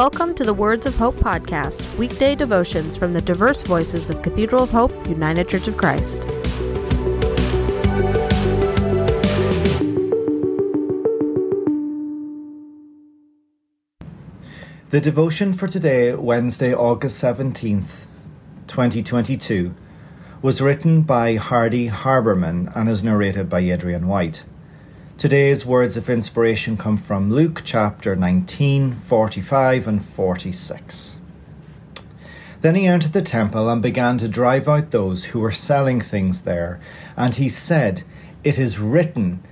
Welcome to the Words of Hope podcast, weekday devotions from the diverse voices of Cathedral of Hope, United Church of Christ. The devotion for today, Wednesday, August 17th, 2022, was written by Hardy Haberman and is narrated by Adrian White. Today's words of inspiration come from Luke chapter 19, 45 and 46. Then he entered the temple and began to drive out those who were selling things there. And he said, It is written,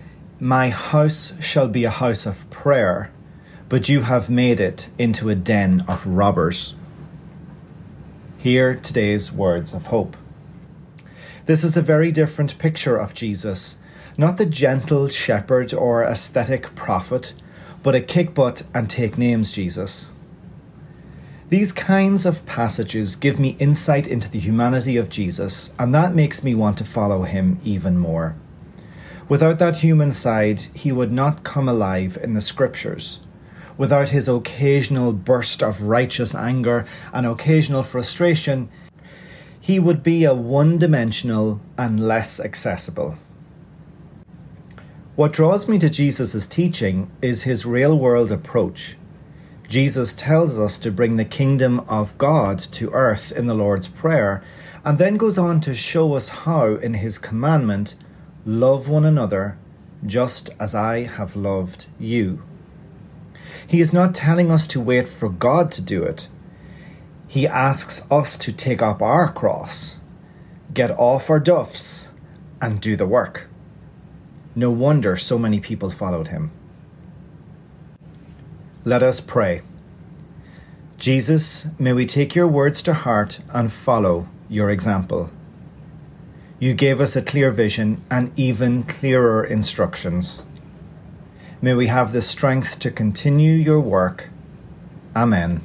My house shall be a house of prayer, but you have made it into a den of robbers. Hear today's words of hope. This is a very different picture of Jesus not the gentle shepherd or aesthetic prophet, but a kick butt and take names Jesus. These kinds of passages give me insight into the humanity of Jesus, and that makes me want to follow him even more. Without that human side, he would not come alive in the scriptures. Without his occasional burst of righteous anger and occasional frustration, he would be a one dimensional and less accessible. What draws me to Jesus' teaching is his real world approach. Jesus tells us to bring the kingdom of God to earth in the Lord's Prayer, and then goes on to show us how, in his commandment, love one another just as I have loved you. He is not telling us to wait for God to do it. He asks us to take up our cross, get off our duffs, and do the work. No wonder so many people followed him. Let us pray. Jesus, may we take your words to heart and follow your example. You gave us a clear vision and even clearer instructions. May we have the strength to continue your work. Amen.